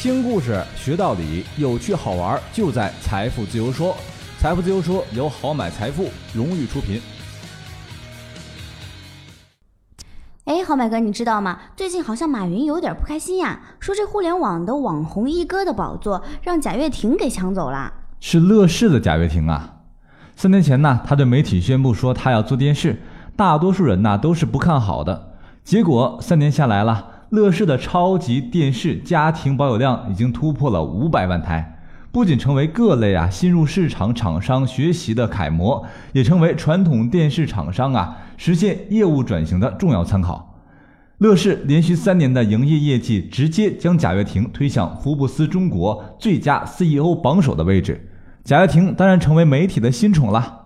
听故事学道理，有趣好玩就在财富自由说。财富自由说由好买财富荣誉出品。哎，好买哥，你知道吗？最近好像马云有点不开心呀，说这互联网的网红一哥的宝座让贾跃亭给抢走了。是乐视的贾跃亭啊。三年前呢，他对媒体宣布说他要做电视，大多数人呢都是不看好的。结果三年下来了。乐视的超级电视家庭保有量已经突破了五百万台，不仅成为各类啊新入市场厂商学习的楷模，也成为传统电视厂商啊实现业务转型的重要参考。乐视连续三年的营业业绩，直接将贾跃亭推向福布斯中国最佳 CEO 榜首的位置。贾跃亭当然成为媒体的新宠了。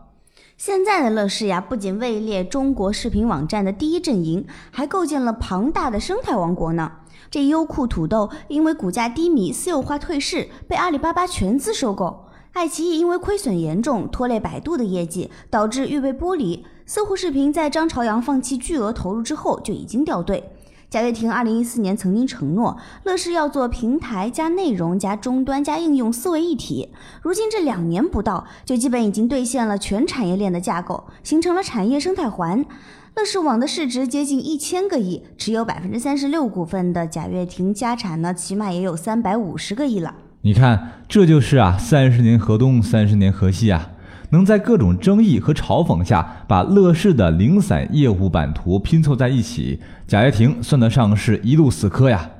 现在的乐视呀，不仅位列中国视频网站的第一阵营，还构建了庞大的生态王国呢。这优酷土豆因为股价低迷、私有化退市，被阿里巴巴全资收购；爱奇艺因为亏损严重，拖累百度的业绩，导致欲被剥离；搜狐视频在张朝阳放弃巨额投入之后，就已经掉队。贾跃亭二零一四年曾经承诺，乐视要做平台加内容加终端加应用四位一体。如今这两年不到，就基本已经兑现了全产业链的架构，形成了产业生态环。乐视网的市值接近一千个亿，持有百分之三十六股份的贾跃亭家产呢，起码也有三百五十个亿了。你看，这就是啊，三十年河东，三十年河西啊。能在各种争议和嘲讽下，把乐视的零散业务版图拼凑在一起，贾跃亭算得上是一路死磕呀。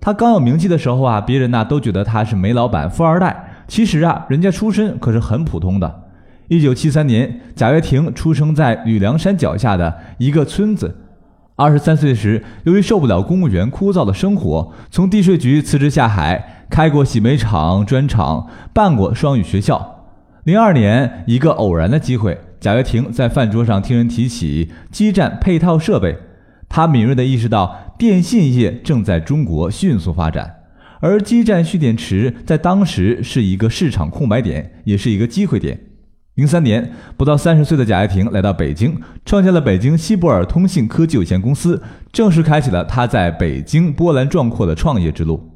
他刚有名气的时候啊，别人呐都觉得他是煤老板、富二代。其实啊，人家出身可是很普通的。一九七三年，贾跃亭出生在吕梁山脚下的一个村子。二十三岁时，由于受不了公务员枯燥的生活，从地税局辞职下海，开过洗煤厂、砖厂，办过双语学校。零二年，一个偶然的机会，贾跃亭在饭桌上听人提起基站配套设备，他敏锐地意识到电信业正在中国迅速发展，而基站蓄电池在当时是一个市场空白点，也是一个机会点。零三年，不到三十岁的贾跃亭来到北京，创建了北京希伯尔通信科技有限公司，正式开启了他在北京波澜壮阔的创业之路。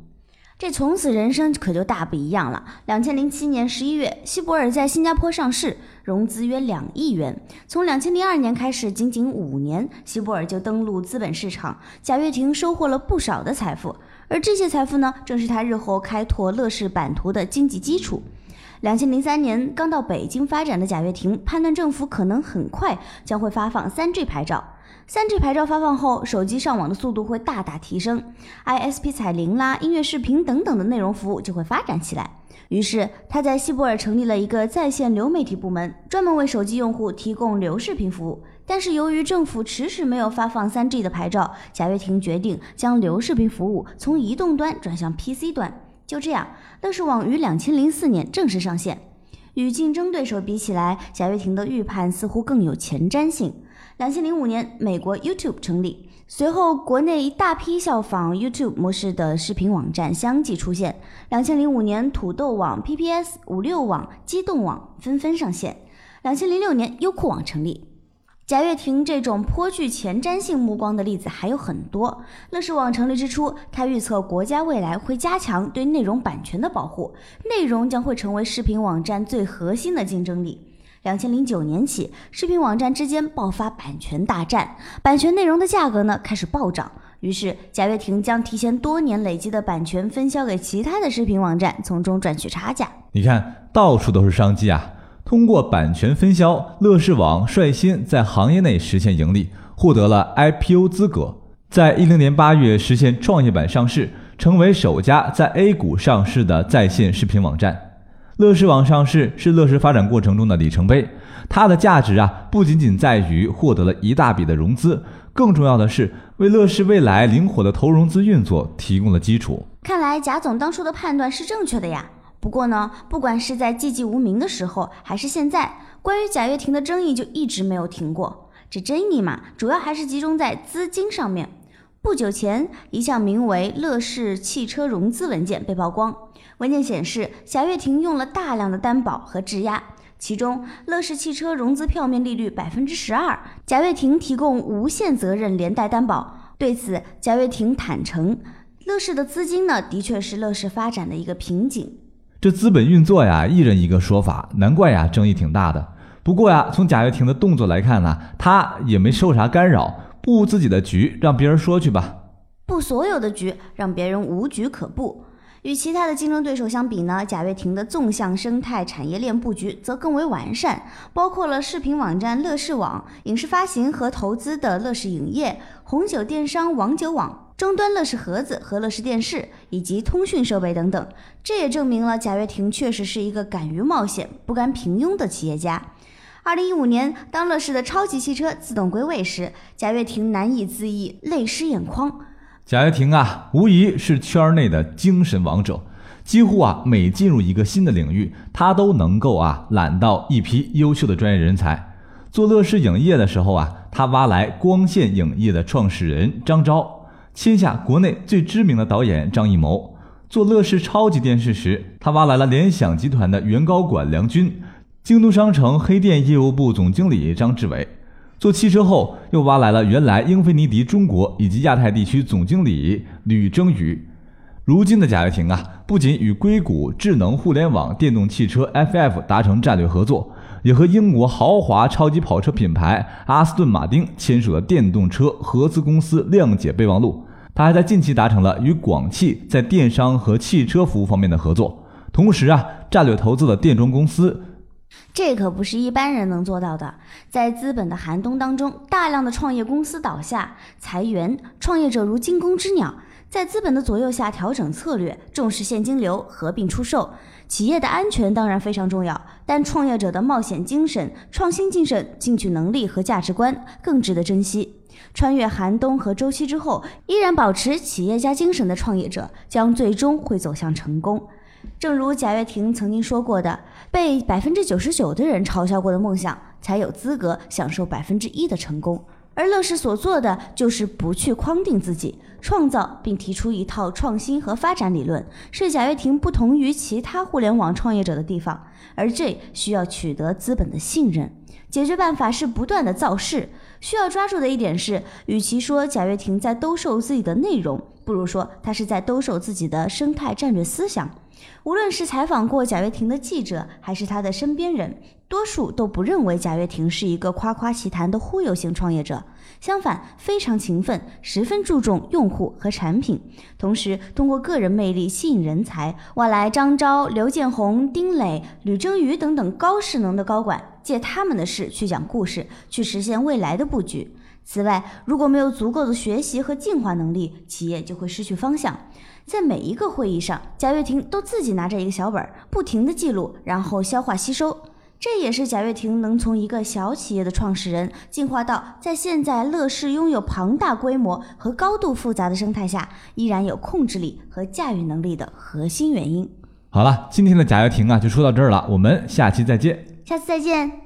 这从此人生可就大不一样了。两千零七年十一月，希伯尔在新加坡上市，融资约两亿元。从两千零二年开始，仅仅五年，希伯尔就登陆资本市场，贾跃亭收获了不少的财富。而这些财富呢，正是他日后开拓乐视版图的经济基础。两千零三年刚到北京发展的贾跃亭，判断政府可能很快将会发放三 G 牌照。三 G 牌照发放后，手机上网的速度会大大提升，ISP 彩铃啦、音乐视频等等的内容服务就会发展起来。于是他在西伯尔成立了一个在线流媒体部门，专门为手机用户提供流视频服务。但是由于政府迟迟没有发放三 G 的牌照，贾跃亭决定将流视频服务从移动端转向 PC 端。就这样，乐视网于两千零四年正式上线。与竞争对手比起来，贾跃亭的预判似乎更有前瞻性。两千零五年，美国 YouTube 成立，随后国内一大批效仿 YouTube 模式的视频网站相继出现。两千零五年，土豆网、PPS、五六网、机动网纷纷上线。两千零六年，优酷网成立。贾跃亭这种颇具前瞻性目光的例子还有很多。乐视网成立之初，他预测国家未来会加强对内容版权的保护，内容将会成为视频网站最核心的竞争力。两千零九年起，视频网站之间爆发版权大战，版权内容的价格呢开始暴涨。于是，贾跃亭将提前多年累积的版权分销给其他的视频网站，从中赚取差价。你看到处都是商机啊！通过版权分销，乐视网率先在行业内实现盈利，获得了 IPO 资格，在一零年八月实现创业板上市，成为首家在 A 股上市的在线视频网站。乐视网上市是乐视发展过程中的里程碑，它的价值啊不仅仅在于获得了一大笔的融资，更重要的是为乐视未来灵活的投融资运作提供了基础。看来贾总当初的判断是正确的呀。不过呢，不管是在寂寂无名的时候，还是现在，关于贾跃亭的争议就一直没有停过。这争议嘛，主要还是集中在资金上面。不久前，一项名为“乐视汽车融资文件”被曝光。文件显示，贾跃亭用了大量的担保和质押，其中乐视汽车融资票面利率百分之十二，贾跃亭提供无限责任连带担保，对此，贾跃亭坦诚，乐视的资金呢，的确是乐视发展的一个瓶颈。这资本运作呀，一人一个说法，难怪呀，争议挺大的。不过呀，从贾跃亭的动作来看呢，他也没受啥干扰，布自己的局，让别人说去吧。布所有的局，让别人无局可布。与其他的竞争对手相比呢，贾跃亭的纵向生态产业链布局则更为完善，包括了视频网站乐视网、影视发行和投资的乐视影业、红酒电商网酒网、终端乐视盒子和乐视电视，以及通讯设备等等。这也证明了贾跃亭确实是一个敢于冒险、不甘平庸的企业家。二零一五年，当乐视的超级汽车自动归位时，贾跃亭难以自抑，泪湿眼眶。贾跃亭啊，无疑是圈内的精神王者。几乎啊，每进入一个新的领域，他都能够啊揽到一批优秀的专业人才。做乐视影业的时候啊，他挖来光线影业的创始人张昭，签下国内最知名的导演张艺谋。做乐视超级电视时，他挖来了联想集团的原高管梁军，京东商城黑店业务部总经理张志伟。做汽车后，又挖来了原来英菲尼迪中国以及亚太地区总经理吕征宇。如今的贾跃亭啊，不仅与硅谷智能互联网电动汽车 FF 达成战略合作，也和英国豪华超级跑车品牌阿斯顿马丁签署了电动车合资公司谅解备忘录。他还在近期达成了与广汽在电商和汽车服务方面的合作，同时啊，战略投资的电装公司。这可不是一般人能做到的。在资本的寒冬当中，大量的创业公司倒下、裁员，创业者如惊弓之鸟，在资本的左右下调整策略，重视现金流，合并出售。企业的安全当然非常重要，但创业者的冒险精神、创新精神、进取能力和价值观更值得珍惜。穿越寒冬和周期之后，依然保持企业家精神的创业者，将最终会走向成功。正如贾跃亭曾经说过的：“被百分之九十九的人嘲笑过的梦想，才有资格享受百分之一的成功。”而乐视所做的就是不去框定自己，创造并提出一套创新和发展理论，是贾跃亭不同于其他互联网创业者的地方。而这需要取得资本的信任，解决办法是不断的造势。需要抓住的一点是，与其说贾跃亭在兜售自己的内容，不如说他是在兜售自己的生态战略思想。无论是采访过贾跃亭的记者，还是他的身边人，多数都不认为贾跃亭是一个夸夸其谈的忽悠型创业者。相反，非常勤奋，十分注重用户和产品，同时通过个人魅力吸引人才，挖来张昭、刘建宏、丁磊、吕征宇等等高势能的高管，借他们的事去讲故事，去实现未来的布局。此外，如果没有足够的学习和进化能力，企业就会失去方向。在每一个会议上，贾跃亭都自己拿着一个小本儿，不停地记录，然后消化吸收。这也是贾跃亭能从一个小企业的创始人，进化到在现在乐视拥有庞大规模和高度复杂的生态下，依然有控制力和驾驭能力的核心原因。好了，今天的贾跃亭啊，就说到这儿了，我们下期再见。下次再见。